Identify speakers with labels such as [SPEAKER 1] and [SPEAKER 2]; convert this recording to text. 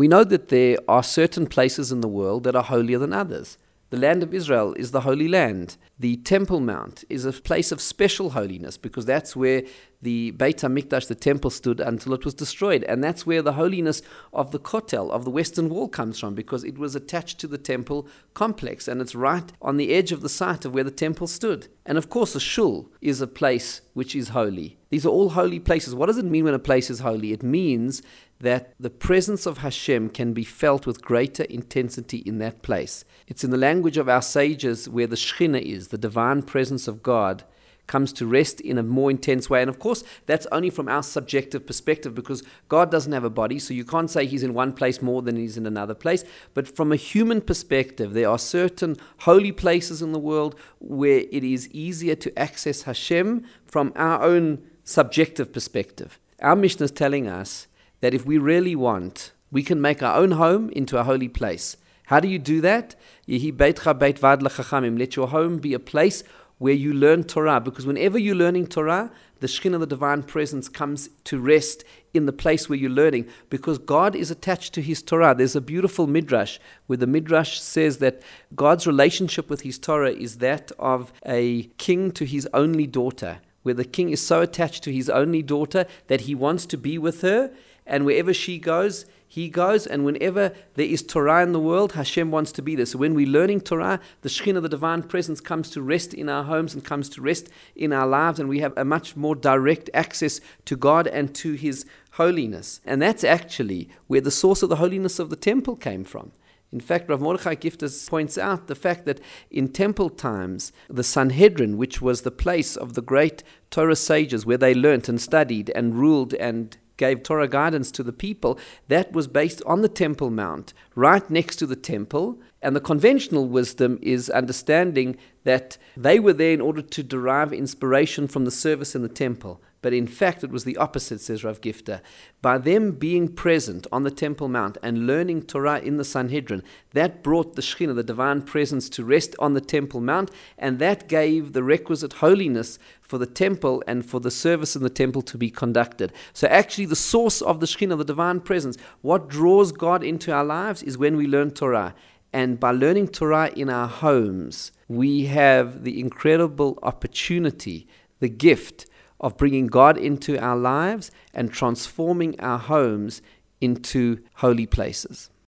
[SPEAKER 1] We know that there are certain places in the world that are holier than others. The land of Israel is the Holy Land. The Temple Mount is a place of special holiness because that's where the Beit HaMikdash, the temple, stood until it was destroyed. And that's where the holiness of the Kotel, of the Western Wall, comes from because it was attached to the temple complex and it's right on the edge of the site of where the temple stood. And of course, a shul is a place which is holy. These are all holy places. What does it mean when a place is holy? It means that the presence of Hashem can be felt with greater intensity in that place. It's in the language of our sages where the Shekhinah is, the divine presence of God, comes to rest in a more intense way. And of course, that's only from our subjective perspective because God doesn't have a body, so you can't say He's in one place more than He's in another place. But from a human perspective, there are certain holy places in the world where it is easier to access Hashem from our own subjective perspective. Our Mishnah is telling us that if we really want, we can make our own home into a holy place. How do you do that? Let your home be a place where you learn Torah, because whenever you're learning Torah, the Shekhinah, the divine presence, comes to rest in the place where you're learning, because God is attached to His Torah. There's a beautiful midrash where the midrash says that God's relationship with His Torah is that of a king to his only daughter, where the king is so attached to his only daughter that he wants to be with her and wherever she goes, he goes, and whenever there is Torah in the world, Hashem wants to be there. So when we're learning Torah, the Shekhinah, the divine presence, comes to rest in our homes and comes to rest in our lives, and we have a much more direct access to God and to His holiness. And that's actually where the source of the holiness of the temple came from. In fact, Rav Mordechai Gifter points out the fact that in temple times, the Sanhedrin, which was the place of the great Torah sages where they learnt and studied and ruled and gave Torah guidance to the people, that was based on the Temple Mount, right next to the temple. And the conventional wisdom is understanding that they were there in order to derive inspiration from the service in the temple. But in fact, it was the opposite, says Rav Gifter. By them being present on the Temple Mount and learning Torah in the Sanhedrin, that brought the Shekhinah, the divine presence, to rest on the Temple Mount, and that gave the requisite holiness for the temple and for the service in the temple to be conducted. So, actually, the source of the Shekhinah, the divine presence, what draws God into our lives is when we learn Torah. And by learning Torah in our homes, we have the incredible opportunity, the gift of bringing God into our lives and transforming our homes into holy places.